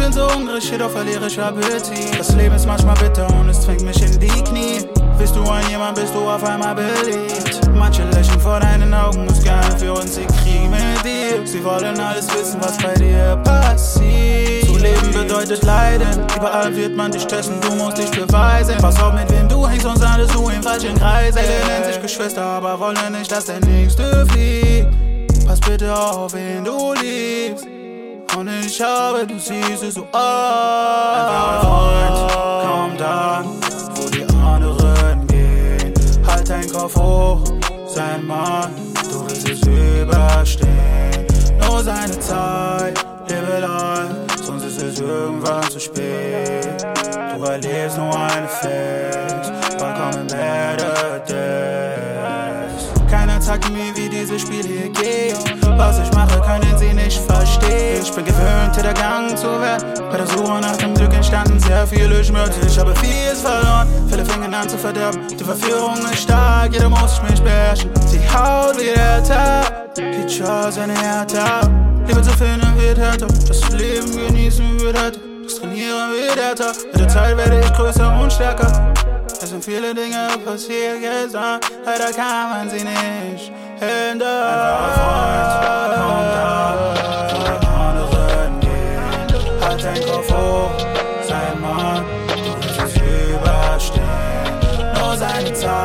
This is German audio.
verliere Shit, doch verliere ich Appetit. Das Leben ist manchmal bitter und es zwingt mich in die Knie. Bist du ein jemand, bist du auf einmal beliebt. Manche lächeln vor deinen Augen, muss gerne für uns, sie kriegen mit dir. Sie wollen alles wissen, was bei dir passiert. Zu leben bedeutet leiden, überall wird man dich testen, du musst dich beweisen. Pass auf, mit wem du hängst, sonst landest du im falschen Kreis. Alle nennen sich Geschwister, aber wollen nicht, dass der Nächste fliegt. Pass bitte auf, wen du liebst. Und ich habe, du siehst es so aus. Ein Freund, komm dann, wo die anderen gehen. Halt dein Kopf hoch, sein Mann, du wirst es überstehen. Nur seine Zeit, lebe life, sonst ist es irgendwann zu spät. Du erlebst nur eine Phase, wann kommen better days? Keiner zeigt mir, wie dieses Spiel hier geht. Was ich mache, Ich bin gewöhnt, der Gang zu werden. Bei der Suche nach dem Glück entstanden sehr viele Schmerzen. Ich habe vieles verloren, viele fingen an zu verderben. Die Verführung ist stark, jeder muss mich beherrschen. Sie haut wie der Tag, die Chance eine härter. Liebe zu finden wird härter, das Leben genießen wird härter. Das Trainieren wird härter, mit der Zeit werde ich größer und stärker. Es sind viele Dinge passiert gestern, leider kann man sie nicht ändern. Dein Kopf hoch, sei Mann, du wirst es überstehen. Nur seine Zeit.